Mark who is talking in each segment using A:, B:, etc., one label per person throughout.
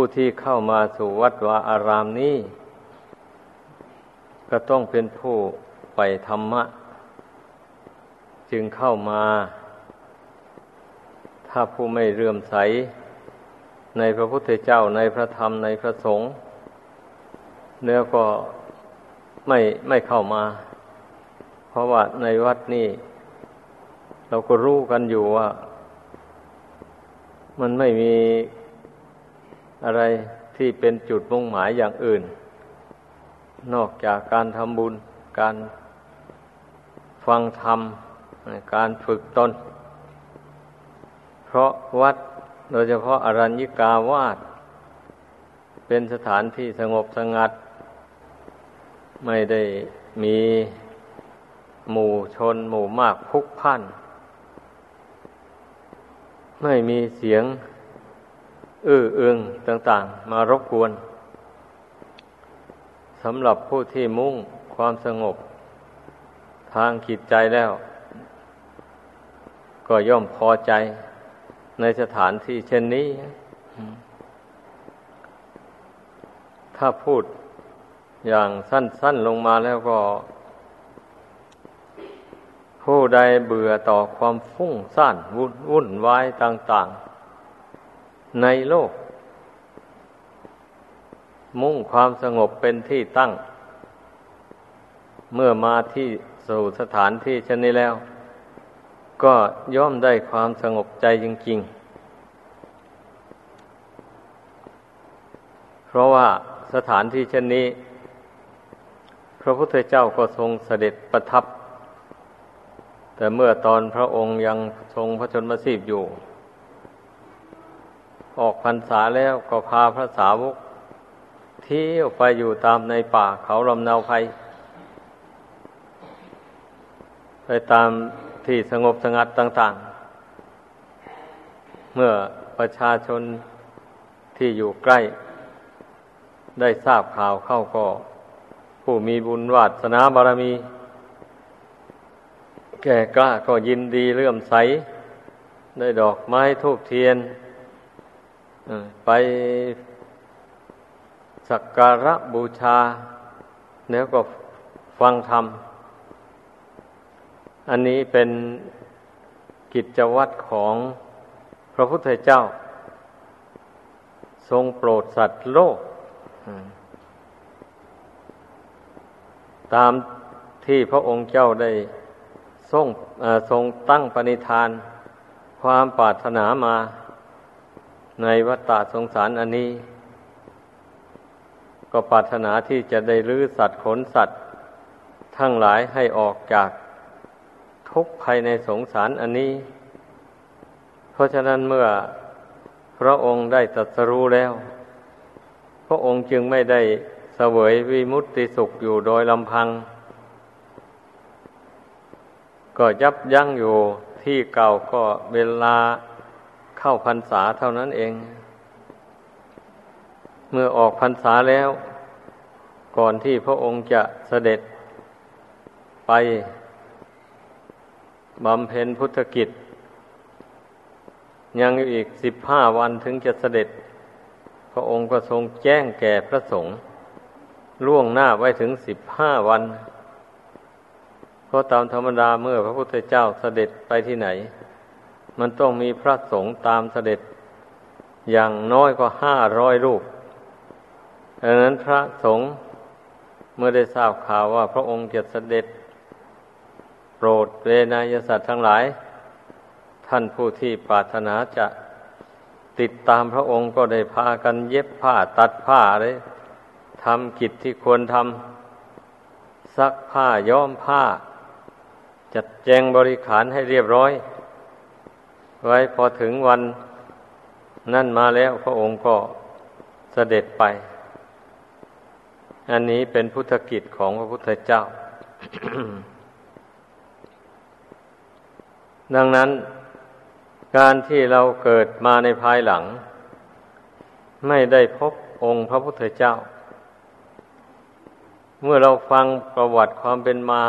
A: ผู้ที่เข้ามาสู่วัดวาอารามนี้ ก็ต้องเป็นผู้ไปธรรมะ จึงเข้ามา ถ้าผู้ไม่เรื่มใส ในพระพุทธเจ้าในพระธรรมในพระสงฆ์เนื้อก็ไม่ไม่เข้ามา เพราะว่าในวัดนี้เราก็รู้กันอยู่ว่า มันไม่มี อะไรที่เป็นจุดมุ่งหมายอย่างอื่น นอกจากการทำบุญ การฟังธรรม การฝึกตน เพราะวัดโดยเฉพาะอรัญญิกาวาสเป็นสถานที่สงบสงัด ไม่ได้มีหมู่ชนหมู่มากพุกพัน ไม่มีเสียง อื้อเอืองต่าง ๆ มารบกวนสำหรับผู้ที่มุ่งความสงบ ทางจิตใจแล้ว ก็ย่อมพอใจในสถานที่เช่นนี้ ถ้าพูดอย่างสั้น ๆ ลงมาแล้วก็ ผู้ใดเบื่อต่อความฟุ้งซ่านวุ่นวุ่นวายต่าง ๆ ในโลก มุ่งความสงบเป็นที่ตั้ง เมื่อมาที่สู่สถานที่ชนนี้แล้ว ก็ย่อมได้ความสงบใจจริง ๆ เพราะว่าสถานที่เช่นนี้ พระพุทธเจ้าก็ทรงเสด็จประทับ แต่เมื่อตอนพระองค์ยังทรงพระชนมสีบอยู่ ออกพรรษาแล้วก็พาพระสาวกเที่ยวไปอยู่ตามในป่าเขาลำนาวไพไปตามที่สงบสงัดต่าง ๆ เมื่อประชาชนที่อยู่ใกล้ ได้ทราบข่าวเข้าก็ ผู้มีบุญวาสนาบารมี แก่กล้าก็ยินดีเลื่อมใส ได้ดอกไม้ทูบเทียน ไปสักการะบูชา แล้วก็ฟังธรรม อันนี้เป็นกิจวัตรของพระพุทธเจ้า ทรงโปรดสัตว์โลก ตามที่พระองค์เจ้าได้ทรงทรงตั้งปณิธาน ความปรารถนามา ในวัฏฏะสงสารอันนี้ ก็ปรารถนาที่จะได้ลื้อสัตว์ขนสัตว์ ทั้งหลายให้ออกจากทุกข์ภายในสงสารอันนี้ เพราะฉะนั้นเมื่อพระองค์ได้ตรัสรู้แล้ว พระองค์จึงไม่ได้เสวยวิมุตติสุขอยู่โดยลำพัง ก็ยับยั้งอยู่ที่เก่าก็เวลา เข้าพรรษาเท่านั้นเอง เมื่อออกพรรษาแล้ว ก่อนที่พระองค์จะเสด็จไปบำเพ็ญพุทธกิจ ยังอีกสิบห้าวันถึงจะเสด็จ พระองค์ก็ทรงแจ้งแก่พระสงฆ์ล่วงหน้าไว้ถึงสิบห้าวันเพราะตามธรรมดาเมื่อพระพุทธเจ้าเสด็จไปที่ไหน มันต้องมีพระสงฆ์ตามเสด็จ อย่างน้อยก็ห้าร้อยรูปดังนั้นพระสงฆ์เมื่อได้ทราบข่าวว่าพระองค์จะเสด็จ โปรดเวนยสัตว์ทั้งหลาย ท่านผู้ที่ปรารถนาจะติดตามพระองค์ก็ได้พากันเย็บผ้าตัดผ้าเลยทำกิจที่ควรทำซักผ้าย้อมผ้า จัดแจงบริขารให้เรียบร้อย ไว้พอถึงวันนั่นมาแล้วพระองค์ก็เสด็จไป อันนี้เป็นพุทธกิจของพระพุทธเจ้า ดังนั้นการที่เราเกิดมาในภายหลัง ไม่ได้พบองค์พระพุทธเจ้า เมื่อเราฟังประวัติความเป็นมา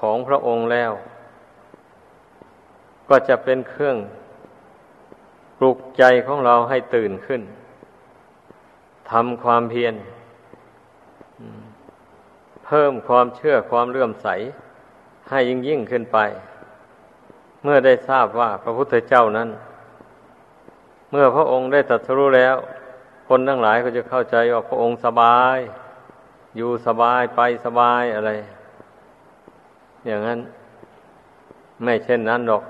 A: ของพระองค์แล้ว ก็จะเป็นเครื่องปลุกใจของเราให้ตื่นขึ้นทำความเพียรเพิ่มความเชื่อความเลื่อมใส ให้ยิ่งยิ่งขึ้นไป เมื่อได้ทราบว่าพระพุทธเจ้านั้น เมื่อพระองค์ได้ตรัสรู้แล้ว คนทั้งหลายก็จะเข้าใจว่าพระองค์สบาย อยู่สบายไปสบายอะไร อย่างนั้น ไม่เช่นนั้นหรอก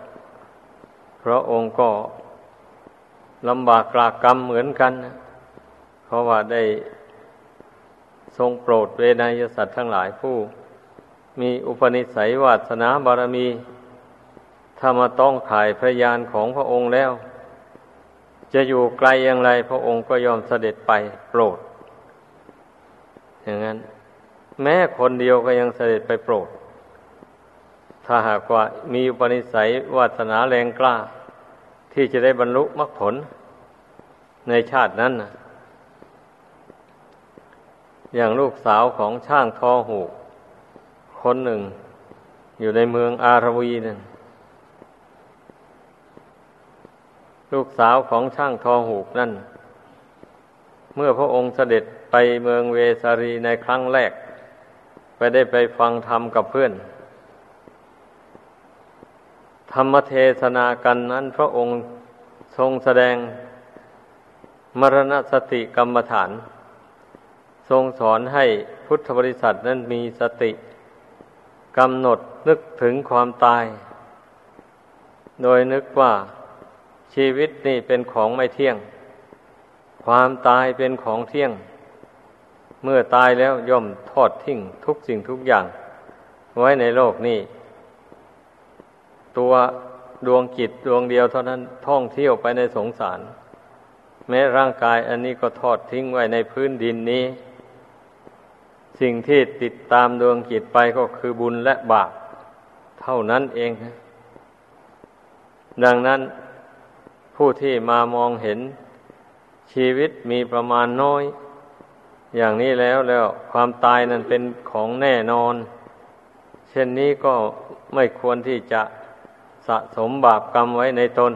A: พราะองค์ก็ลำบากกลากกรรมเหมือนกันนะเพราะว่าได้ทรงโปรดเวนยสัตว์ทั้งหลายผู้ มีอุปนิสัยวาสนาบารมี ถ้ามาต้องขายพระยานของพระองค์แล้ว จะอยู่ไกลอย่างไร พระองค์ก็ยอมเสด็จไปโปรด อย่างนั้น แม้คนเดียวก็ยังเสด็จไปโปรด ถ้าหากว่ามีอุปนิสัยวาสนาแรงกล้า ที่จะได้บรรลุมรรคผลในชาตินั้นนะอย่างลูกสาวของช่างทอหูก คนหนึ่ง อยู่ในเมืองอารวีนั่นลูกสาวของช่างทอหูกนั่น เมื่อพระองค์เสด็จไปเมืองเวสารีในครั้งแรก ไปได้ไปฟังธรรมกับเพื่อน ธรรมเทศนากันนั้นพระองค์ทรงแสดงมรณสติกรรมฐาน ทรงสอนให้พุทธบริษัทนั้นมีสติกำหนดนึกถึงความตาย โดยนึกว่าชีวิตนี่เป็นของไม่เที่ยง ความตายเป็นของเที่ยง เมื่อตายแล้วย่อมทอดทิ้งทุกสิ่งทุกอย่าง ไว้ในโลกนี้ ตัวดวงจิตดวงเดียวเท่านั้นท่องเที่ยวไปในสงสาร แม้ร่างกายอันนี้ก็ทอดทิ้งไว้ในพื้นดินนี้ สิ่งที่ติดตามดวงจิตไปก็คือบุญและบาปเท่านั้นเอง ดังนั้นผู้ที่มามองเห็นชีวิตมีประมาณน้อย อย่างนี้แล้วแล้วความตายนั้นเป็นของแน่นอน เช่นนี้ก็ไม่ควรที่จะ สะสมบาปกรรมไว้ในตน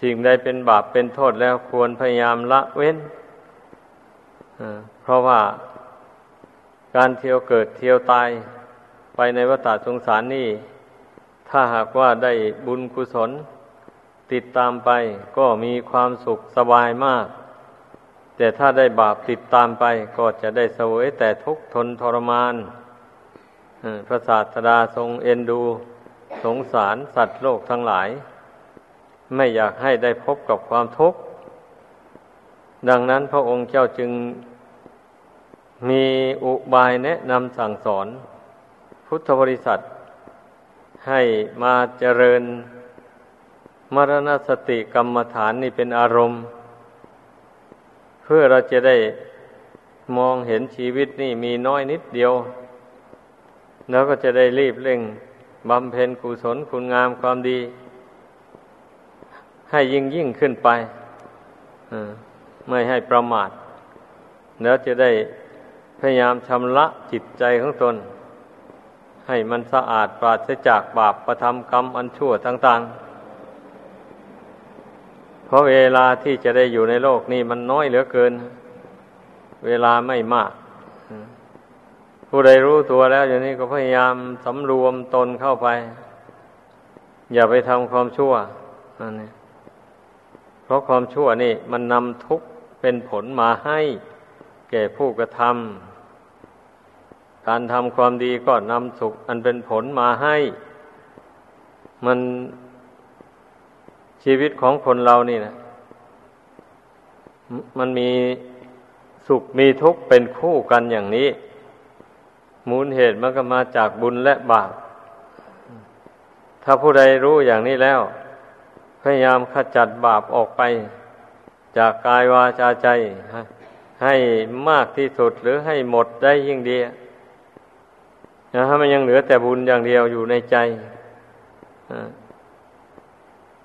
A: สิ่งใดเป็นบาปเป็นโทษแล้วควรพยายามละเว้น เพราะว่าการเที่ยวเกิดเที่ยวตายไปในวัฏสงสารนี่ ถ้าหากว่าได้บุญกุศล ติดตามไปก็มีความสุขสบายมาก แต่ถ้าได้บาปติดตามไปก็จะได้เสวยแต่ทุกข์ทนทรมาน พระศาสดาทรงเอ็นดูสงสารสัตว์โลกทั้งหลาย ไม่อยากให้ได้พบกับความทุกข์ ดังนั้นพระองค์เจ้าจึงมีอุบายแนะนำสั่งสอน พุทธบริษัท ให้มาเจริญ มรณสติกรรมฐานนี่เป็นอารมณ์ เพื่อเราจะได้มองเห็นชีวิตนี่มีน้อยนิดเดียว แล้วก็จะได้รีบเร่งบำเพ็ญกุศลคุณงามความดี ให้ยิ่งยิ่งขึ้นไปไม่ให้ประมาท แล้วจะได้พยายามชำระจิตใจของตน ให้มันสะอาดปราศจากบาปประทำกรรมอันชั่วต่างๆ เพราะเวลาที่จะได้อยู่ในโลกนี้มันน้อยเหลือเกิน เวลาไม่มาก ผู้ใดรู้ตัวแล้วอย่างนี้ก็พยายามสำรวมตนเข้าไป อย่าไปทำความชั่วนั่นเองเพราะความชั่วนี่มันนำทุกข์เป็นผลมาให้แก่ผู้กระทำการทำความดีก็นำสุข อันเป็นผลมาให้ มันชีวิตของคนเรานี่นะมันมีสุขมีทุกข์เป็นคู่กันอย่างนี้ มูลเหตุมันก็มาจากบุญและบาป ถ้าผู้ใดรู้อย่างนี้แล้ว พยายามขจัดบาปออกไป จากกายวาจาใจ ให้มากที่สุดหรือให้หมดได้ยิ่งดีนะถ้ามันยังเหลือแต่บุญอย่างเดียวอยู่ในใจ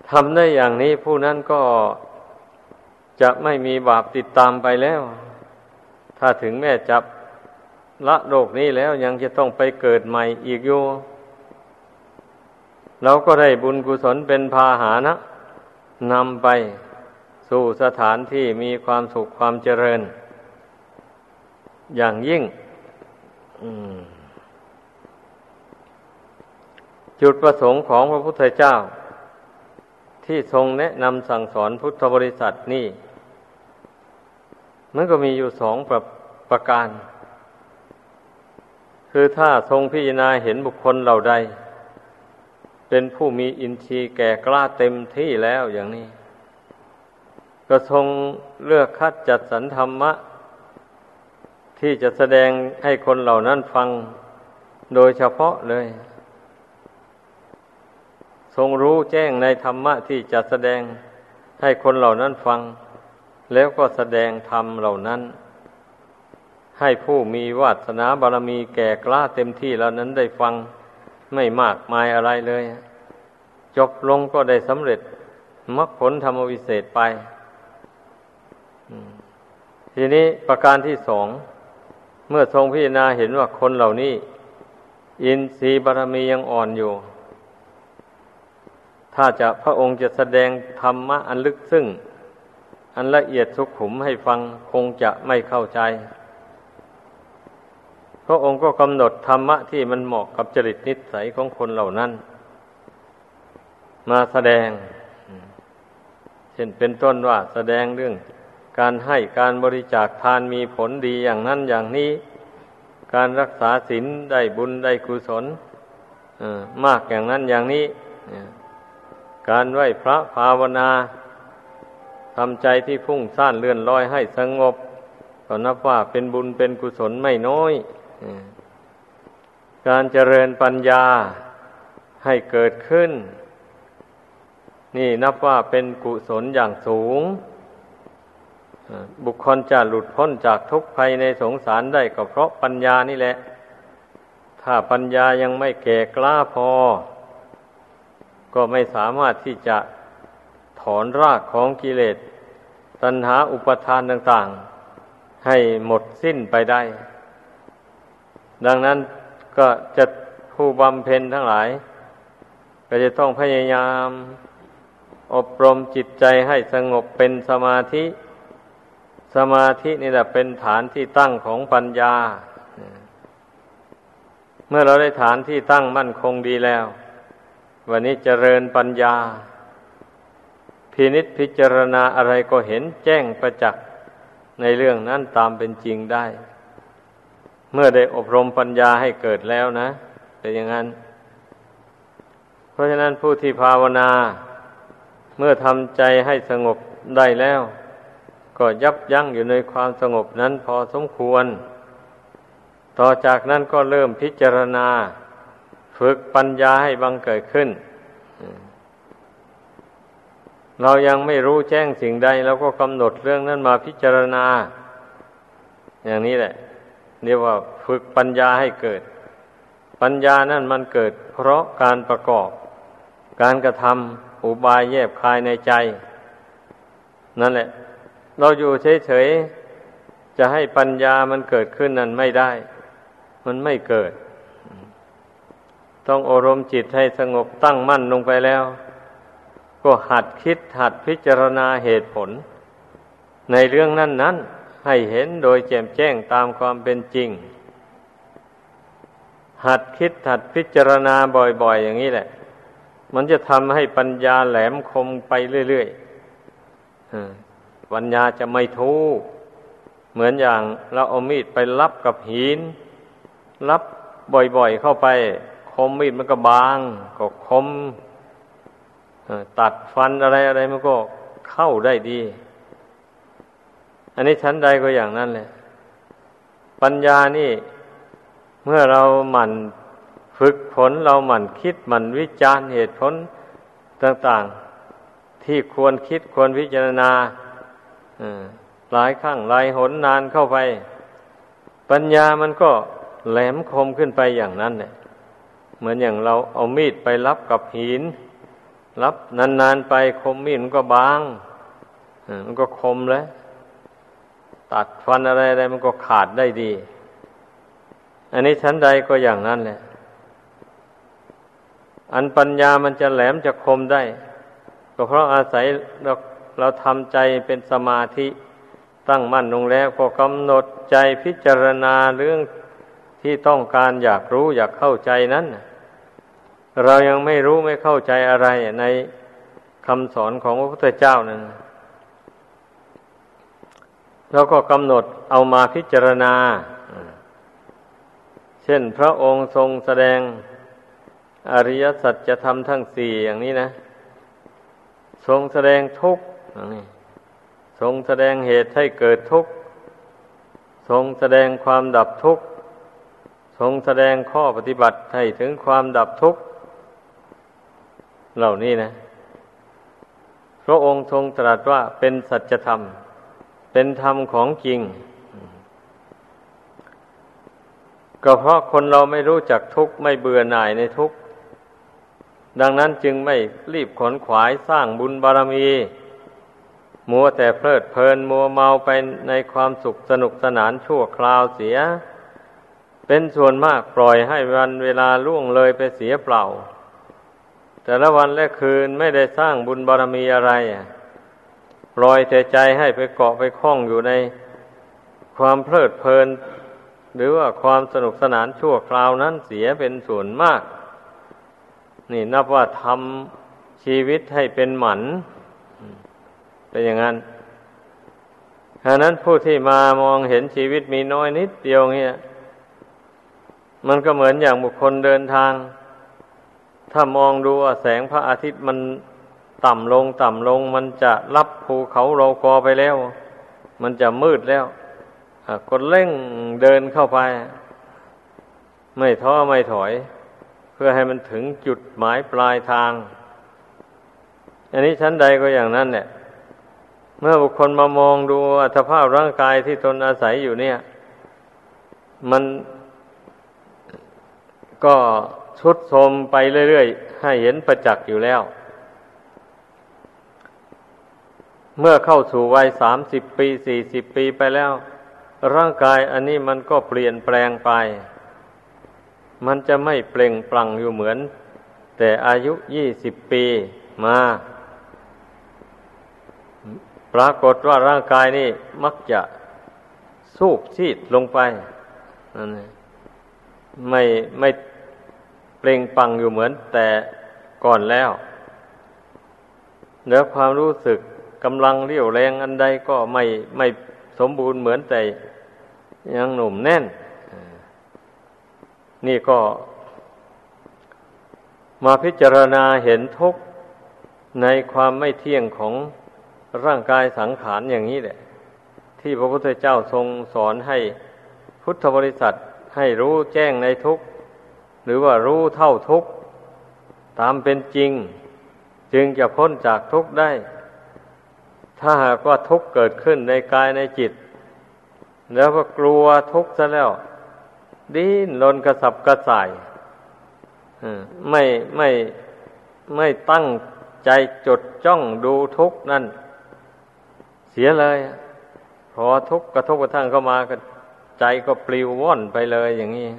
A: ทำได้อย่างนี้ผู้นั้นก็จะไม่มีบาปติดตามไปแล้ว ถ้าถึงแม้จับ ละโลกนี้แล้วยังจะต้องไปเกิดใหม่อีกอยู่เราก็ได้บุญกุศลเป็นพาหานะนำไปสู่สถานที่มีความสุขความเจริญ อย่างยิ่งจุดประสงค์ของพระพุทธเจ้า ที่ทรงแนะนำสั่งสอนพุทธบริษัทนี่ มันก็มีอยู่สองประประการ คือถ้าทรงพิจารณาเห็นบุคคลเหล่าใด เป็นผู้มีอินทรีย์แก่กล้าเต็มที่แล้วอย่างนี้ ก็ทรงเลือกคัดจัดสรรธรรมะ ที่จะแสดงให้คนเหล่านั้นฟังโดยเฉพาะเลย ทรงรู้แจ้งในธรรมะที่จะแสดงให้คนเหล่านั้นฟัง แล้วก็แสดงธรรมเหล่านั้น ให้ผู้มีวาสนาบารมีแก่กล้าเต็มที่แล้วนั้นได้ฟังไม่มากมายอะไรเลย จบลงก็ได้สำเร็จมรรคผลธรรมวิเศษไป ทีนี้ประการที่สอง เมื่อทรงพิจารณาเห็นว่าคนเหล่านี้ อินทรีย์บารมียังอ่อนอยู่ ถ้าจะพระองค์จะแสดงธรรมะอันลึกซึ้งอันละเอียดสุขุมให้ฟังคงจะไม่เข้าใจ พระองค์ก็กำหนดธรรมะที่มันเหมาะกับจริตนิสัยของคนเหล่านั้น มาแสดง เช่นเป็นต้นว่าแสดงเรื่อง การให้การบริจาคทานมีผลดีอย่างนั้นอย่างนี้ การรักษาศีลได้บุญได้กุศลมากอย่างนั้นอย่างนี้ การไหว้พระภาวนาทำใจที่พุ่งซ่านเลื่อนลอยให้สงบก็นับว่าเป็นบุญเป็นกุศลไม่น้อย การเจริญปัญญาให้เกิดขึ้น นี่นับว่าเป็นกุศลอย่างสูง บุคคลจะหลุดพ้นจากทุกข์ภัยในสงสารได้ก็เพราะปัญญานี่แหละ ถ้าปัญญายังไม่แก่กล้าพอ ก็ไม่สามารถที่จะถอนรากของกิเลส ตัณหาอุปทานต่าง ๆ ให้หมดสิ้นไปได้ ดังนั้นก็จะผู้บำเพ็ญทั้งหลาย ก็จะต้องพยายาม อบรมจิตใจให้สงบเป็นสมาธิ สมาธินี่แหละเป็นฐานที่ตั้งของปัญญา เมื่อเราได้ฐานที่ตั้งมั่นคงดีแล้ว วันนี้เจริญปัญญา พินิษพิจารณาอะไรก็เห็นแจ้งประจักษ์ในเรื่องนั้นตามเป็นจริงได้ เมื่อได้อบรมปัญญาให้เกิดแล้วนะ เป็นอย่างนั้น เพราะฉะนั้นผู้ที่ภาวนา เมื่อทำใจให้สงบได้แล้ว ก็ยับยั้งอยู่ในความสงบนั้นพอสมควร ต่อจากนั้นก็เริ่มพิจารณา ฝึกปัญญาให้บังเกิดขึ้น เรายังไม่รู้แจ้งสิ่งใดเราก็กำหนดเรื่องนั้นมาพิจารณา อย่างนี้แหละ เรียกว่าฝึกปัญญาให้เกิด ปัญญานั่นมันเกิด เพราะการประกอบ การกระทำอุบายแยบคายในใจ นั่นแหละ เราอยู่เฉยๆจะให้ปัญญามันเกิดขึ้นนั้นไม่ได้ มันไม่เกิด ต้องอารมณ์จิตให้สงบตั้งมั่นลงไปแล้ว ก็หัดคิดหัดพิจารณาเหตุผล ในเรื่องนั้นนั้น ให้เห็นโดยแจ่มแจ้งตามความเป็นจริง หัดคิดหัดพิจารณาบ่อยๆ อย่างนี้แหละ มันจะทำให้ปัญญาแหลมคมไปเรื่อยๆปัญญาจะไม่ทุกเหมือนอย่างเราเอามีดไปรับกับหิน รับบ่อยๆเข้าไป คมมีดมันก็บาง ก็คมตัดฟันอะไรอะไรมันก็เข้าได้ดี อันนี้ชั้นใดก็อย่างนั้นแหละ ปัญญานี่ เมื่อเราหมั่นฝึกผลเราหมั่นคิดหมั่นวิจารณ์เหตุผลต่าง ๆ ที่ควรคิดควรพิจารณาหลายครั้งหลายหนนานเข้าไป ปัญญามันก็แหลมคมขึ้นไปอย่างนั้นเนี่ยเหมือนอย่างเราเอามีดไปรับกับหิน รับนานๆไปคมมีดมันก็บางมันก็คมแล้ว ตัดฟันอะไรอะไรมันก็ขาดได้ดี อันนี้ชั้นใดก็อย่างนั้นแหละ อันปัญญามันจะแหลมจะคมได้ ก็เพราะอาศัยเราเราทำใจเป็นสมาธิตั้งมั่นลงแล้วก็กำหนดใจพิจารณาเรื่องที่ต้องการอยากรู้อยากเข้าใจนั้นเรายังไม่รู้ไม่เข้าใจอะไรในคำสอนของพระพุทธเจ้านั้น แล้วก็กำหนดเอามาพิจารณา เช่นพระองค์ทรงแสดงอริยสัจจะทำทั้งสี่อย่างนี้นะ ทรงแสดงทุกข์ทรงแสดงเหตุให้เกิดทุกข์ ทรงแสดงความดับทุกข์ ทรงแสดงข้อปฏิบัติให้ถึงความดับทุกข์ เหล่านี้นะ พระองค์ทรงตรัสว่าเป็นสัจธรรม เป็นธรรมของจริง ก็เพราะคนเราไม่รู้จักทุกข์ไม่เบื่อหน่ายในทุกข์ดังนั้นจึงไม่รีบขนขวายสร้างบุญบารมี มัวแต่เพลิดเพลินมัวเมาไปในความสุขสนุกสนานชั่วคราวเสีย เป็นส่วนมากปล่อยให้วันเวลาล่วงเลยไปเสียเปล่า แต่ละวันและคืนไม่ได้สร้างบุญบารมีอะไรป ลอยแต่ใจให้ไปเกาะไปคล้องอยู่ในความเพลิดเพลิน หรือว่าความสนุกสนานชั่วคราวนั้นเสียเป็นส่วนมาก นี่นับว่าทำชีวิตให้เป็นหมันเป็นอย่างนั้นฉะนั้นผู้ที่มามองเห็นชีวิตมีน้อยนิดเดียวเงี้ยมันก็เหมือนอย่างบุคคลเดินทาง ถ้ามองดูว่าแสงพระอาทิตย์มัน ต่ำลงต่ำลง มันจะรับภูเขาโลกอไปแล้ว มันจะมืดแล้วกดเร่งเดินเข้าไป ไม่ท้อไม่ถอย เพื่อให้มันถึงจุดหมายปลายทาง อันนี้ชั้นใดก็อย่างนั้นเนี่ยเมื่อบุคคลมามองดูอัตภาพร่างกายที่ตนอาศัยอยู่เนี่ย มันก็ชุดโทมไปเรื่อยๆ ให้เห็นประจักษ์อยู่แล้ว เมื่อเข้าสู่วัยสามสิบปีสี่สิบปีไปแล้ว ร่างกายอันนี้มันก็เปลี่ยนแปลงไป มันจะไม่เปล่งปลั่งอยู่เหมือน แต่อายุยี่สิบปีมา ปรากฏว่าร่างกายนี่มักจะสูบซีดลงไปนั่นไม่ไม่เปล่งปังอยู่เหมือนแต่ก่อนแล้ว แล้วความรู้สึก กำลังเรี่ยวแรงอันใดก็ไม่ไม่สมบูรณ์เหมือนแต่ยังหนุ่มแน่น นี่ก็ มาพิจารณาเห็นทุกข์ในความไม่เที่ยงของร่างกายสังขารอย่างนี้แหละ ที่พระพุทธเจ้าทรงสอนให้พุทธบริษัทให้รู้แจ้งในทุกข์ หรือว่ารู้เท่าทุกข์ ตามเป็นจริง จึงจะพ้นจากทุกข์ได้ ถ้าหากว่าทุกข์เกิดขึ้นในกายในจิต แล้วก็กลัวทุกข์ซะแล้ว ดิ้นรนกระสับกระส่ายไม่ไม่ไม่ตั้งใจจดจ้องดูทุกนั่น เสียเลยพอทุกกระทบกระทั่งเข้ามาก็ใจก็ปลิวว่อนไปเลยอย่างนี้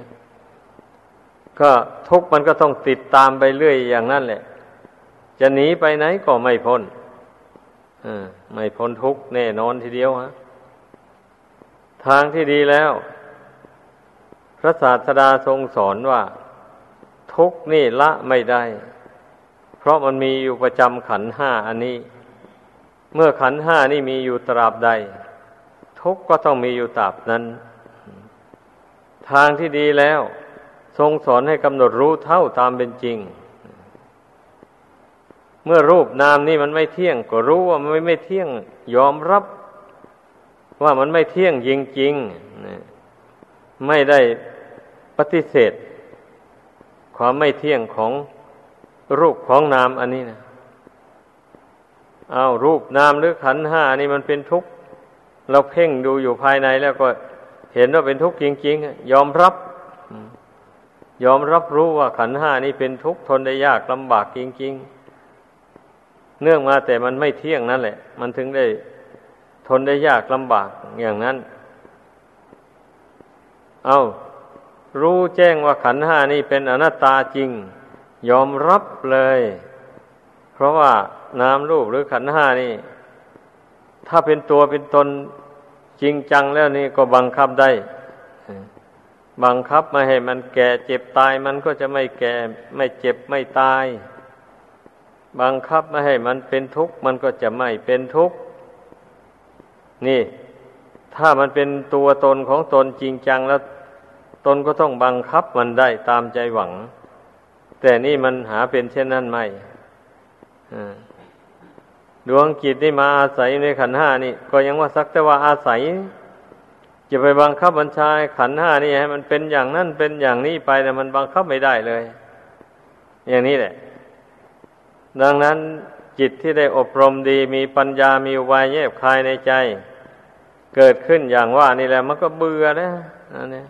A: ก็ทุกมันก็ต้องติดตามไปเรื่อยอย่างนั้นแหละ จะหนีไปไหนก็ไม่พ้น ไม่พ้นทุกแน่นอนทีเดียวฮะทางที่ดีแล้ว พระศาสดาทรงสอนว่า ทุกนี่ละไม่ได้ เพราะมันมีอยู่ประจำขันห้าอันนี้ เมื่อขันห้านี่มีอยู่ตราบใด ทุกก็ต้องมีอยู่ตราบนั้น ทางที่ดีแล้ว ทรงสอนให้กำหนดรู้เท่าตามเป็นจริง เมื่อรูปนามนี่มันไม่เที่ยง ก็รู้ว่ามันไม่เที่ยง ยอมรับ ว่ามันไม่เที่ยงจริงๆไม่ได้ปฏิเสธ ความไม่เที่ยงของรูปของนามอันนี้นะเอารูปนามหรือขันห้านี่มันเป็นทุกข์เราเพ่งดูอยู่ภายในแล้วก็เห็นว่าเป็นทุกข์จริงๆยอมรับ ยอมรับรู้ว่าขันห้านี่เป็นทุกข์ทนได้ยากลำบากจริง ๆ เนื่องมาแต่มันไม่เที่ยงนั่นแหละ มันถึงได้ทนได้ยากลำบากอย่างนั้น เอารู้แจ้งว่าขันห้านี่เป็นอนัตตาจริง ยอมรับเลย เพราะว่านามรูปหรือขันห้านี่ ถ้าเป็นตัวเป็นตนจริงจังแล้วนี่ก็บังคับได้ บังคับม่ให้มันแก่เจ็บตายมันก็จะไม่แก่ไม่เจ็บไม่ตาย บังคับไม่ให้มันเป็นทุกข์ มันก็จะไม่เป็นทุกข์ นี่ ถ้ามันเป็นตัวตนของตนจริงจังแล้ว ตนก็ต้องบังคับมันได้ตามใจหวัง แต่นี่มันหาเป็นเช่นนั้นไม่ดวงจิตนี่มาอาศัยในขันห้านี่ ก็ยังว่าสักแต่ว่าอาศัยจะไปบังคับบัญชาขันห้านี่ให้มันเป็นอย่างนั้นเป็นอย่างนี้ไปแต่มันบังคับไม่ได้เลย อย่างนี้แหละ ดังนั้นจิตที่ได้อบรมดีมีปัญญามีวายแยบคายในใจ เกิดขึ้นอย่างว่านี่แหละ มันก็เบื่อนะอันนี้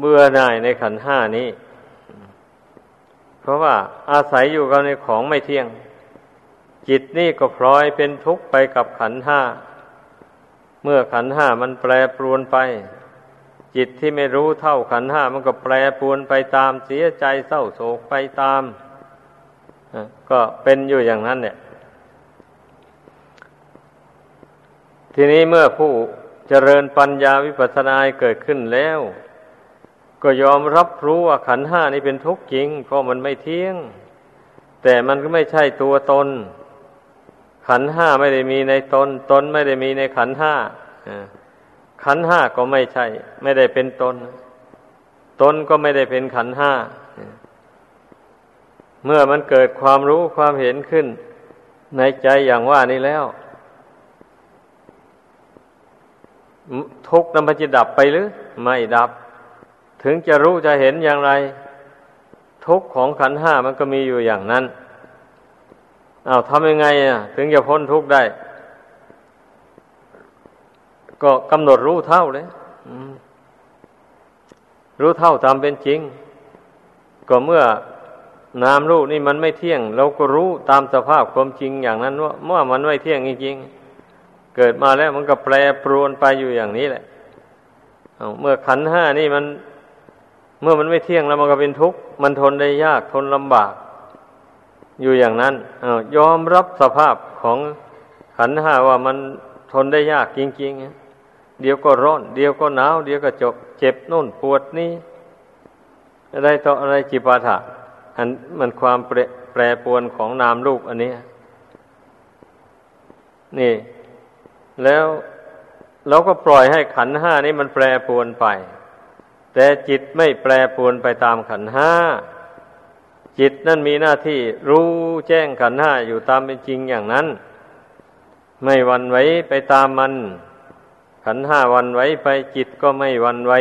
A: เบื่อหน่ายในขันห้านี้ เพราะว่าอาศัยอยู่กับในของไม่เที่ยง จิตนี่ก็พลอยเป็นทุกข์ไปกับขันห้า เมื่อขันห้ามันแปรปรวนไป จิตที่ไม่รู้เท่าขันห้ามันก็แปรปรวนไปตามเสียใจเศร้าโศกไปตาม ก็เป็นอยู่อย่างนั้นเนี่ย ทีนี้เมื่อผู้เจริญปัญญาวิปัสสนาเกิดขึ้นแล้ว ก็ยอมรับรู้ว่าขันห้านี้เป็นทุกข์จริง เพราะมันไม่เที่ยง แต่มันก็ไม่ใช่ตัวตน ขันห้าไม่ได้มีในตน ตนไม่ได้มีในขันห้าขันห้าก็ไม่ใช่ ไม่ได้เป็นตน ตนก็ไม่ได้เป็นขันห้า เมื่อมันเกิดความรู้ความเห็นขึ้น ในใจอย่างว่านี้แล้ว ทุกข์นั้นมันจะดับไปหรือ ไม่ดับ ถึงจะรู้จะเห็นอย่างไร ทุกข์ของขันห้ามันก็มีอยู่อย่างนั้นอา้าวทำยังไงอะถึงจะพ้นทุกข์ได้ ก็กำหนดรู้เท่าเลยรู้เท่าตามเป็นจริง ก็เมื่อ นามรูปนี่มันไม่เที่ยง เราก็รู้ตามสภาพความจริงอย่างนั้นว่าเมื่อมันไม่เที่ยงจริงๆเกิดมาแล้วมันก็แปรปรวนไปอยู่อย่างนี้แหละเมื่อขันห้านี่มัน เมื่อมันไม่เที่ยงแล้วมันก็เป็นทุกข์มันทนได้ยากทนลำบาก อยู่อย่างนั้นอยอมรับสภาพของขันห้าว่ามันทนได้ยากจริงๆเดี๋ยวก็ร้อน เดี๋ยวก็หนาว เดี๋ยวก็จบ เจ็บนู่นปวดนี่อะไรต่ออะไรจิปาถะ อันมันความแปรแปรปวนของนามรูปอันนี้ นี่ แล้วเราก็ปล่อยให้ขันห้านี้มันแปรปวนไป แต่จิตไม่แปรปวนไปตามขันห้าจิตนั่นมีหน้าที่รู้แจ้งขันห้าอยู่ตามเป็นจริงอย่างนั้น ไม่วันไหวไปตามมัน ขันห้าวันไหวไปจิตก็ไม่วันไหว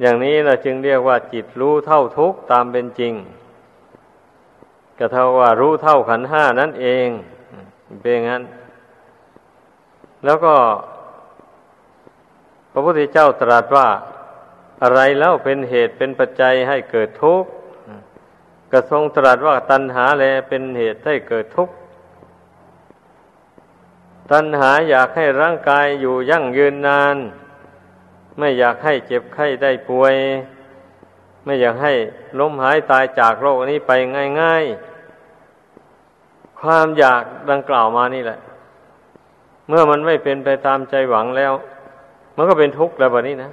A: อย่างนี้เราจึงเรียกว่าจิตรู้เท่าทุกตามเป็นจริงก็เท่าว่ารู้เท่าขันห้านั่นเองเป็นงั้น แล้วก็ พระพุทธเจ้าตรัสว่า อะไรแล้วเป็นเหตุเป็นปัจจัยให้เกิดทุกข์ก็ทรงตรัสว่าตัณหาแลเป็นเหตุให้เกิดทุกข์ตัณหาอยากให้ร่างกายอยู่ยั่งยืนนาน ไม่อยากให้เจ็บไข้ได้ป่วย ไม่อยากให้ล้มหายตายจากโลกนี้ไปง่าย ๆ ความอยากดังกล่าวมานี่แหละ เมื่อมันไม่เป็นไปตามใจหวังแล้ว มันก็เป็นทุกข์แล้วแบบนี้นะ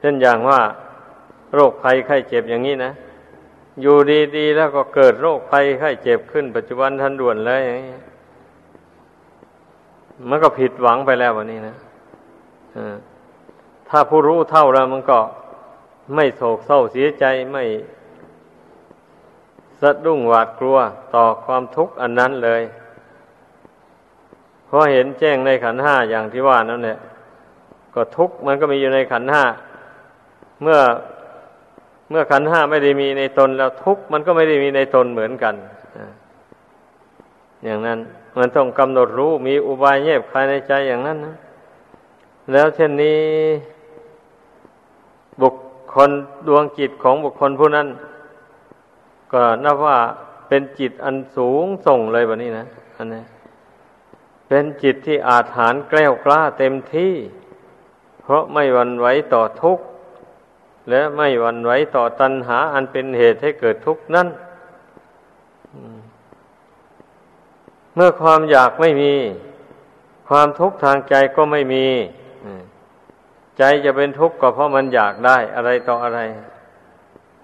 A: เช่นอย่างว่า โรคภัยไข้เจ็บอย่างนี้นะอยู่ดีๆแล้วก็เกิดโรคภัยไข้เจ็บขึ้น ปัจจุบันทันด่วนเลยอย่างนี้มันก็ผิดหวังไปแล้ววันนี้นะ ถ้าผู้รู้เท่าแล้วมันก็ไม่โศกเศร้าเสียใจไม่สะดุ้งหวาดกลัวต่อความทุกข์อันนั้นเลยเพราะเห็นแจ้งในขันห้าอย่างที่ว่านั่นแหละก็ทุกข์มันก็มีอยู่ในขันห้าเมื่อเมื่อขันห้าไม่ได้มีในตนแล้วทุกข์มันก็ไม่ได้มีในตนเหมือนกันอย่างนั้นมันต้องกำหนดรู้มีอุบายแยบภายในใจอย่างนั้นนะ แล้วเช่นนี้ บุคคลดวงจิตของบุคคลผู้นั้น ก็นับว่าเป็นจิตอันสูงส่งเลยแบบนี้นะอันนี้เป็นจิตที่อาถานแกล้วกล้าเต็มที่ เพราะไม่หวั่นไหวต่อทุกข์ และไม่หวั่นไหวต่อตัณหา อันเป็นเหตุให้เกิดทุกข์นั้นเมื่อความอยากไม่มี ความทุกข์ทางใจก็ไม่มี ใจจะเป็นทุกข์ก็เพราะมันอยากได้อะไรต่ออะไร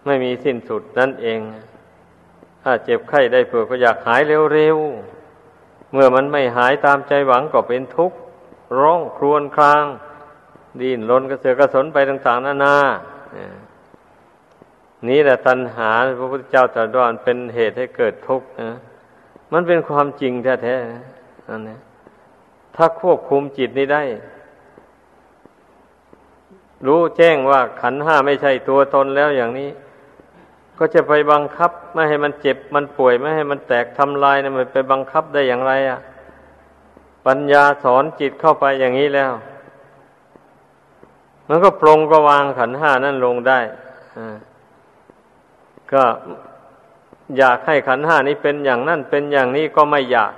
A: ไม่มีสิ้นสุดนั่นเอง ถ้าเจ็บไข้ได้ป่วยก็อยากหายเร็วๆ เมื่อมันไม่หายตามใจหวังก็เป็นทุกข์ร้องครวญคราง ดิ้นรนกระเสือกกระสนไปต่างๆนานานี้แหละตัณหาพระพุทธเจ้าตรัสว่าเป็นเหตุให้เกิดทุกข์นะมันเป็นความจริงแท้ๆนั่นนะถ้าควบคุมจิตนี้ได้ รู้แจ้งว่าขันห้าไม่ใช่ตัวตนแล้วอย่างนี้ ก็จะไปบังคับไม่ให้มันเจ็บมันป่วยไม่ให้มันแตกทำลายนะมันไปบังคับได้อย่างไรอะ่ะ ปัญญาสอนจิตเข้าไปอย่างนี้แล้ว มันก็ปรงก็วางขันห้านั่นลงได้อก็อยากให้ขันห้านี้เป็นอย่างนั้นเป็นอย่างนี้ก็ไม่อยาก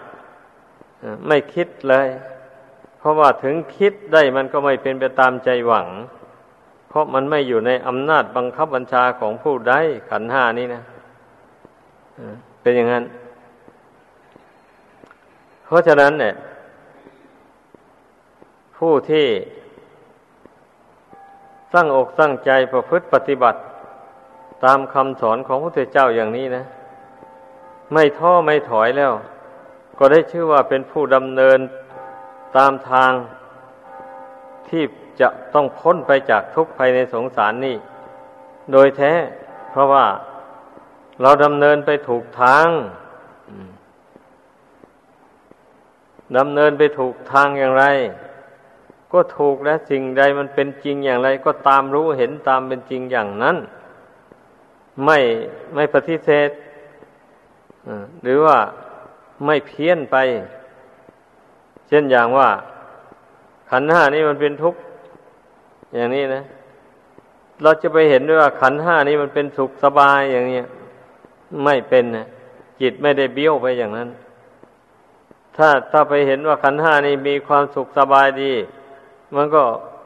A: ไม่คิดเลย เพราะว่าถึงคิดได้มันก็ไม่เป็นไปตามใจหวัง ราะมันไม่อยู่ในอำนาจบังคับบัญชาของผู้ใดขันห้านี้นะเป็นอย่างนั้น เพราะฉะนั้นเนี่ย ผู้ที่สร้างอกสร้างใจประพฤติปฏิบัติ ตามคำสอนของพระพุทธเจ้าอย่างนี้นะ ไม่ท้อไม่ถอยแล้ว ก็ได้ชื่อว่าเป็นผู้ดำเนินตามทางที่ จะต้องพ้นไปจากทุกข์ภายในสงสารนี่ โดยแท้ เพราะว่าเราดำเนินไปถูกทางดำเนินไปถูกทางอย่างไร ก็ถูกและสิ่งใดมันเป็นจริงอย่างไร ก็ตามรู้เห็นตามเป็นจริงอย่างนั้น ไม่ไม่ปฏิเสธหรือว่าไม่เพี้ยนไป เช่นอย่างว่า ขันห้านี้มันเป็นทุกข์ อย่างนี้นะ เราจะไปเห็นด้วยว่าขันห้านี้มันเป็นสุขสบายอย่างนี้ไม่เป็นนะจิตไม่ได้เบี้ยวไปอย่างนั้น ถ้าถ้าไปเห็นว่าขันห้านี้มีความสุขสบายดี มันก็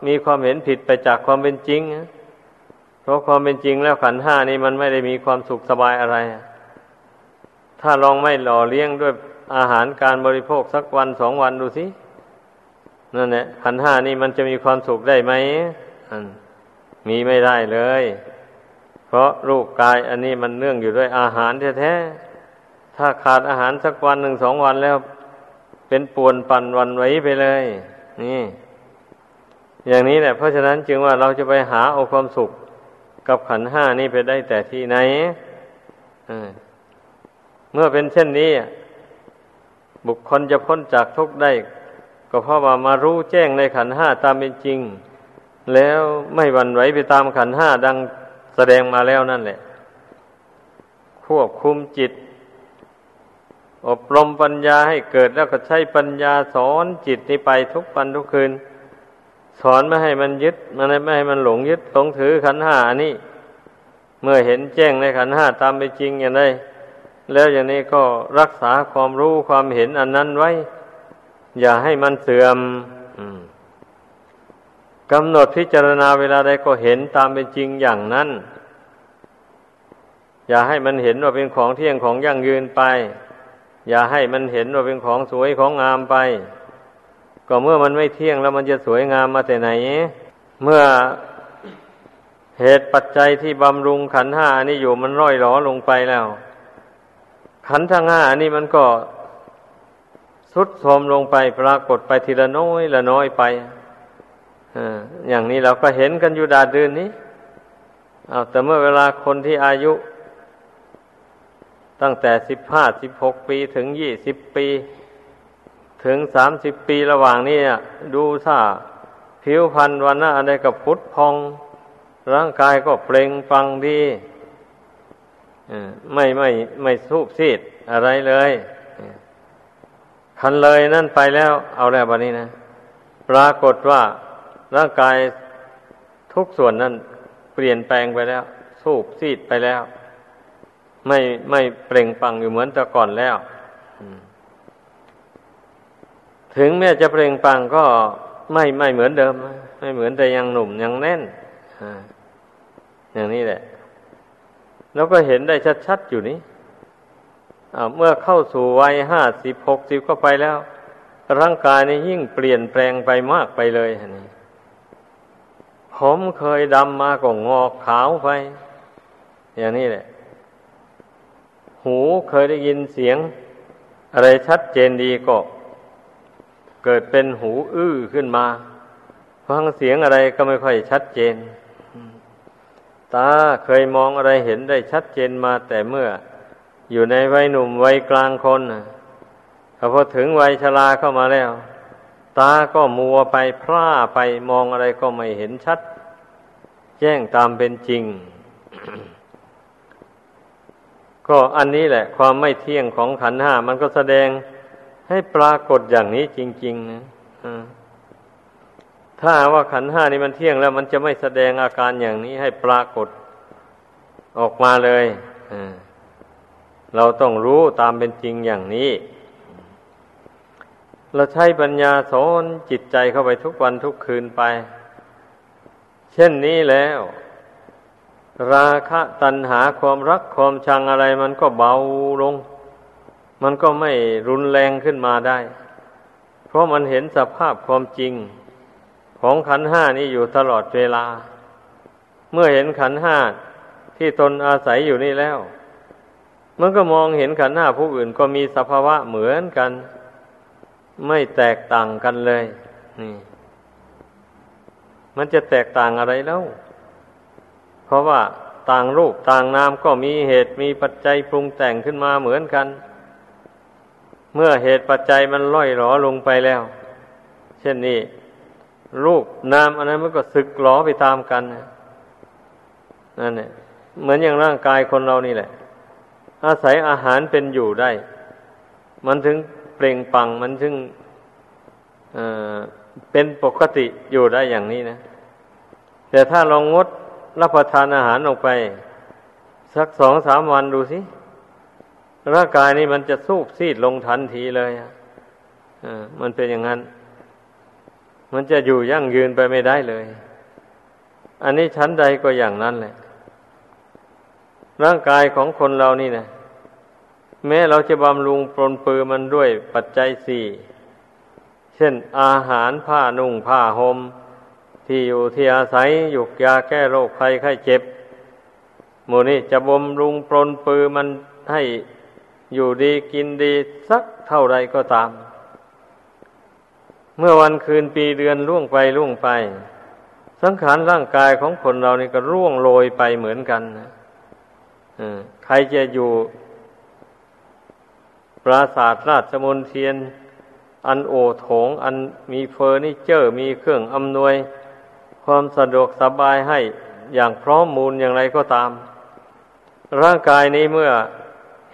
A: มีความเห็นผิดไปจากความเป็นจริงนะเพราะความเป็นจริงแล้วขันห้านี่มันไม่ได้มีความสุขสบายอะไร ถ้าลองไม่หล่อเลี้ยงด้วยอาหารการบริโภคสักวันสองวันดูสิ นั่นแหละขันห้านี่มันจะมีความสุขได้ไหมมีไม่ได้เลย เพราะรูปกายอันนี้มันเนื่องอยู่ด้วยอาหารแท้ๆถ้าขาดอาหารสักวันหนึ่งสองวันแล้ว เป็นป่วนปั่นวันไว้ไปเลย นี่ อย่างนี้แหละ เพราะฉะนั้นจึงว่าเราจะไปหาเอาความสุขกับขันห้านี่ไปได้แต่ที่ไหนเมื่อเป็นเช่นนี้ บุคคลจะพ้นจากทุกข์ได้ ก็เพราะว่ามารู้แจ้งในขันห้าตามเป็นจริง แล้วไม่หวั่นไหวไปตามขันห้าดังแสดงมาแล้วนั่นแหละ ควบคุมจิต อบรมปัญญาให้เกิดแล้วก็ใช้ปัญญาสอนจิตนี้ไปทุกวันทุกคืน สอนไม่ให้มันยึดมันไม่ให้มันหลงยึดหลงถือขันห้านี่ เมื่อเห็นแจ้งในขันห้าตามไปจริงอย่างไรแล้วอย่างนี้ก็รักษาความรู้ความเห็นอันนั้นไว้ อย่าให้มันเสื่อมกำหนดพิจารณาเวลาใดก็เห็นตามเป็นจริงอย่างนั้น อย่าให้มันเห็นว่าเป็นของเที่ยงของยั่งยืนไป อย่าให้มันเห็นว่าเป็นของสวยของงามไป ก็เมื่อมันไม่เที่ยงแล้วมันจะสวยงามมาแต่ไหน เมื่อเหตุปัจจัยที่บำรุงขันห้านี่อยู่มันร่อยหลอลงไปแล้ว ขันทั้งห้านี่มันก็ สุดโทมลงไปปรากฏไปทีละน้อยละน้อยไปอย่างนี้เราก็เห็นกันอยู่ดาดืนนี้เอาแต่เมื่อเวลาคนที่อายุ ตั้งแต่สิบห้าสิบหกปีถึงยี่สิบปี ถึงสามสิบปีระหว่างนี้ดูถ้าผิวพรรณวันหน้าอะไรกับพุทธพอง ร่างกายก็เปล่งฟังดีไม่ไม่ไม่สูบซีดอะไรเลย คันเลยนั่นไปแล้ว เอาแล้วบันนี้นะ ปรากฏว่าร่างกายทุกส่วนนั้นเปลี่ยนแปลงไปแล้ว สูบซีดไปแล้ว ไม่ไม่เปล่งฟังอยู่เหมือนแต่ก่อนแล้วถึงแม้จะเปล่งปังก็ไม่ไม่เหมือนเดิม ไม่เหมือนแต่ยังหนุ่มยังแน่นอย่างนี้แหละ แล้วก็เห็นได้ชัดๆอยู่นี้ เมื่อเข้าสู่วัยห้าสิบหกสิบก็ไปแล้ว ร่างกายนี่ยิ่งเปลี่ยนแปลงไปมากไปเลยนี่ผมเคยดำมาก็งอกขาวไป อย่างนี้แหละ หูเคยได้ยินเสียง อะไรชัดเจนดีก็ เกิดเป็นหูอื้อขึ้นมา ฟังเสียงอะไรก็ไม่ค่อยชัดเจน ตาเคยมองอะไรเห็นได้ชัดเจนมาแต่เมื่อ อยู่ในวัยหนุ่มวัยกลางคนพอถึงวัยชราเข้ามาแล้ว ตาก็มัวไปพร่าไปมองอะไรก็ไม่เห็นชัด แจ้งตามเป็นจริง ก็อันนี้แหละ ความไม่เที่ยงของขันห้ามันก็แสดงให้ปรากฏอย่างนี้จริง ๆ นะถ้าว่าขันห้านี่มันเที่ยงแล้วมันจะไม่แสดงอาการอย่างนี้ให้ปรากฏออกมาเลย เราต้องรู้ตามเป็นจริงอย่างนี้ เราใช้ปัญญาสอนจิตใจเข้าไปทุกวันทุกคืนไป เช่นนี้แล้ว ราคะตัณหาความรักความชังอะไรมันก็เบาลง มันก็ไม่รุนแรงขึ้นมาได้ เพราะมันเห็นสภาพความจริง ของขันห้านี้อยู่ตลอดเวลา เมื่อเห็นขันห้าที่ตนอาศัยอยู่นี่แล้ว มันก็มองเห็นขันธ์ห้าผู้อื่นก็มีสภาวะเหมือนกัน ไม่แตกต่างกันเลยนี่มันจะแตกต่างอะไรแล้ว เพราะว่าต่างรูปต่างนามก็มีเหตุมีปัจจัยปรุงแต่งขึ้นมาเหมือนกัน เมื่อเหตุปัจจัยมันล่อยหลอลงไปแล้ว เช่นนี้ รูปนามอันนั้นมันก็สึกหลอไปตามกันนั่นเนี่ยเหมือนอย่างร่างกายคนเรานี่แหละ อาศัยอาหารเป็นอยู่ได้ มันถึงเปล่งปังมันถึงเเป็นปกติอยู่ได้อย่างนี้นะ แต่ถ้าลองงดรับประทานอาหารออกไป สักสองสามวันดูสิ ร่างกายนี่มันจะสูบซีดลงทันทีเลยอะมันเป็นอย่างนั้น มันจะอยู่ยั่งยืนไปไม่ได้เลย อันนี้ชั้นใดก็อย่างนั้นแหละ ร่างกายของคนเรานี่นะแม้เราจะบำรุงปรนปือมันด้วยปัจจัยสี่ เช่นอาหารผ้านุ่งผ้าหม่มที่อยู่ที่อาศัยหยุกยาแก้โรคภัยไข้เจ็บหมูนี่จะบำรุงปรนปือมันให้อยู่ดีกินดีสักเท่าไรก็ตาม เมื่อวันคืนปีเดือนล่วงไปล่วงไป สังขารร่างกายของคนเรานี่ก็ร่วงโรยไปเหมือนกันนะ ใครจะอยู่ปราสาทราชมนเทียน อันโอโถง อันมีเฟอร์นิเจอร์ มีเครื่องอำนวย ความสะดวกสบายให้อย่างพร้อมมูลอย่างไรก็ตาม ร่างกายนี้เมื่อ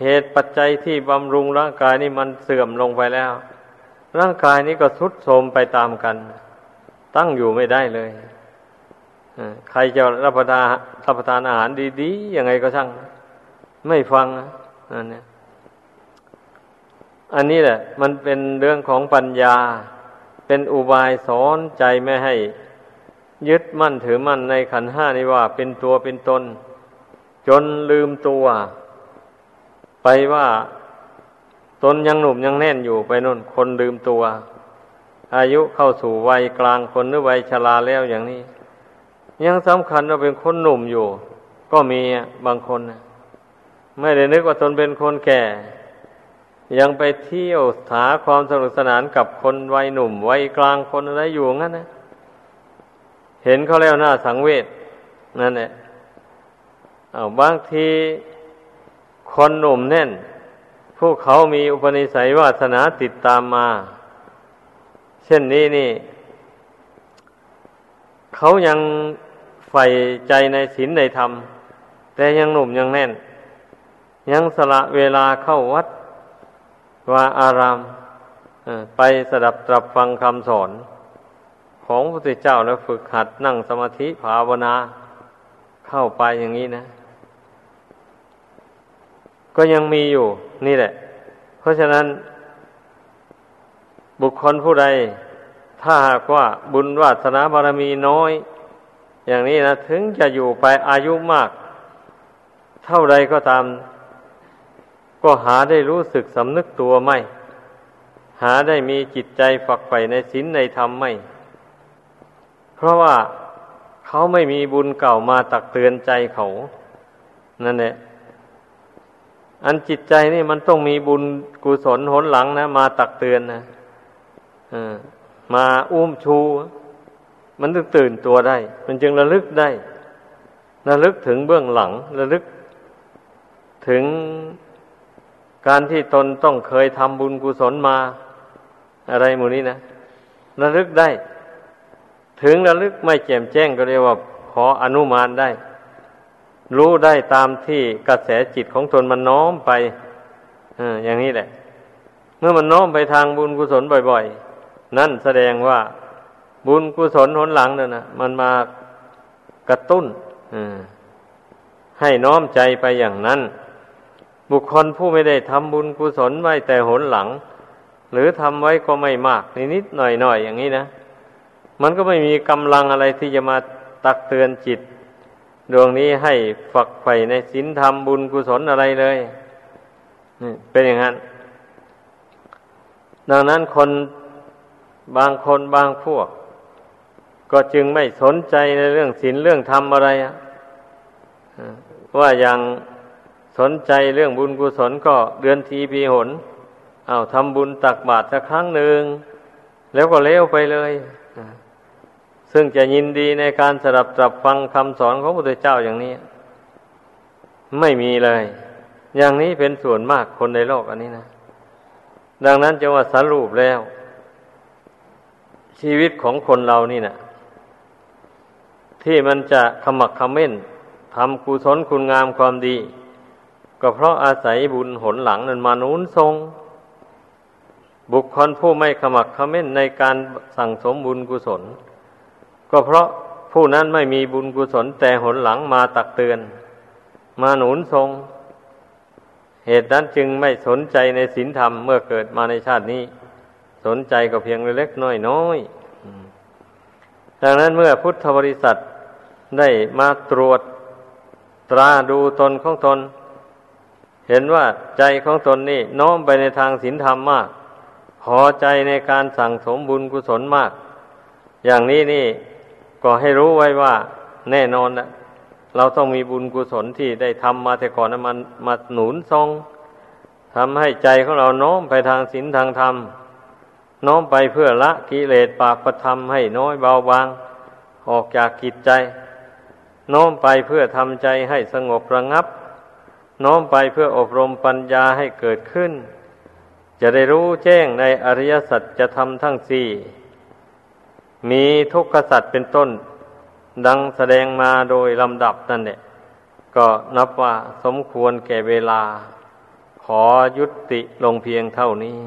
A: เหตุปัจจัยที่บำรุงร่างกายนี้มันเสื่อมลงไปแล้ว ร่างกายนี้ก็ทรุดโทรมไปตามกัน ตั้งอยู่ไม่ได้เลยใครจะรับประทานรับประทานอาหารดีๆยังไงก็ช่าง ไม่ฟังนะอันนี้อันนี้แหละ มันเป็นเรื่องของปัญญา เป็นอุบายสอนใจไม่ให้ ยึดมั่นถือมั่นในขันห้านี้ว่า เป็นตัวเป็นตน จนลืมตัว ไปว่าตนยังหนุ่มยังแน่นอยู่ไปนู่นคนลืมตัว อายุเข้าสู่วัยกลางคนหรือวัยชราแล้วอย่างนี้ ยังสำคัญว่าเป็นคนหนุ่มอยู่ ก็มีบางคนนะ ไม่ได้นึกว่าตนเป็นคนแก่ ยังไปเที่ยวหาความสนุกสนานกับคนวัยหนุ่มวัยกลางคนอะไรอยู่งั้นนะเห็นเขาแล้วหน้าสังเวชนั่นแหละอาบางทีคนหนุ่มแน่น พวกเขามีอุปนิสัยวาสนาติดตามมา เช่นนี้นี่ เขายังใฝ่ใจในศีลในธรรม แต่ยังหนุ่มยังแน่น ยังสละเวลาเข้าวัดว่าอารามไปสดับตรับฟังคำสอน ของพระพุทธเจ้าแล้วฝึกหัดนั่งสมาธิภาวนาเข้าไปอย่างนี้นะ ก็ยังมีอยู่นี่แหละ เพราะฉะนั้นบุคคลผู้ใด ถ้าหากว่าบุญวาสนาบารมีน้อย อย่างนี้นะ ถึงจะอยู่ไปอายุมาก เท่าไรก็ตาม ก็หาได้รู้สึกสำนึกตัวไม่ หาได้มีจิตใจฝักใฝ่ในศีลในธรรมไม่ เพราะว่าเขาไม่มีบุญเก่ามาตักเตือนใจเขา นั่นแหละอันจิตใจนี่มันต้องมีบุญกุศลหนหลังนะ มาตักเตือนนะมาอุ้มชู มันถึงตื่นตัวได้ มันจึงระลึกได้ ระลึกถึงเบื้องหลัง ระลึกถึง การที่ตนต้องเคยทำบุญกุศลมา อะไรหมู่นี้นะระลึกได้ ถึงระลึกไม่แจ่มแจ้งก็เรียกว่า ขออนุมานได้ รู้ได้ตามที่กระแสจิตของตนมันน้อมไปอย่างนี้แหละ เมื่อมันน้อมไปทางบุญกุศลบ่อย ๆ นั่นแสดงว่าบุญกุศลหนหลังนั่นนะมันมากระตุ้นให้น้อมใจไปอย่างนั้น บุคคลผู้ไม่ได้ทำบุญกุศลไว้แต่หนหลัง หรือทำไว้ก็ไม่มากนิดๆหน่อยๆออย่างนี้นะ มันก็ไม่มีกำลังอะไรที่จะมาตักเตือนจิต ดวงนี้ให้ฝักใฝ่ในศีลธรรมบุญกุศลอะไรเลยเป็นอย่างนั้น ดังนั้นคนบางคนบางพวก ก็จึงไม่สนใจในเรื่องศีลเรื่องธรรมอะไรว่าอย่าง สนใจเรื่องบุญกุศลก็เดือนทีปีหนเอาทำบุญตักบาตรสักครั้งหนึ่ง แล้วก็เลี้ยวไปเลย ซึ่งจะยินดีในการสดับตรับฟังคำสอนของพระพุทธเจ้าอย่างนี้ ไม่มีเลย อย่างนี้เป็นส่วนมากคนในโลกอันนี้นะ ดังนั้นจะว่าสรุปแล้ว ชีวิตของคนเรานี่นะที่มันจะขมักขม้นทำกุศลคุณงามความดี ก็เพราะอาศัยบุญหนหลังนั้นมานุนทรง บุคคลผู้ไม่ขมักขม้นในการสั่งสมบุญกุศล ก็เพราะผู้นั้นไม่มีบุญกุศล แต่หนหลังมาตักเตือน มาหนุนทรง เหตุนั้นจึงไม่สนใจในศีลธรรมเมื่อเกิดมาในชาตินี้ สนใจก็เพียงเล็กน้อยน้อยดังนั้นเมื่อพุทธบริษัทได้มาตรวจตราดูตนของตน เห็นว่าใจของตนนี่น้อมไปในทางศีลธรรมมาก พอใจในการสั่งสมบุญกุศลมาก อย่างนี้นี่ก็ให้รู้ไว้ว่าแน่นอนนะเราต้องมีบุญกุศลที่ได้ทำมาแต่ก่อนนะมันมาหนุนทรงทำให้ใจของเราโน้มไปทางศีลทางธรรมโน้มไปเพื่อละกิเลสปาประธรรมให้น้อยเบาบาง ออกจากกิจใจโน้มไปเพื่อทำใจให้สงบระงับ น้อมไปเพื่ออบรมปัญญาให้เกิดขึ้น จะได้รู้แจ้งในอริยสัจจะทำทั้งสี่ มีทุกขสัจเป็นต้น ดังแสดงมาโดยลำดับนั่นเนี่ยก็นับว่าสมควรแก่เวลา ขอยุติลงเพียงเท่านี้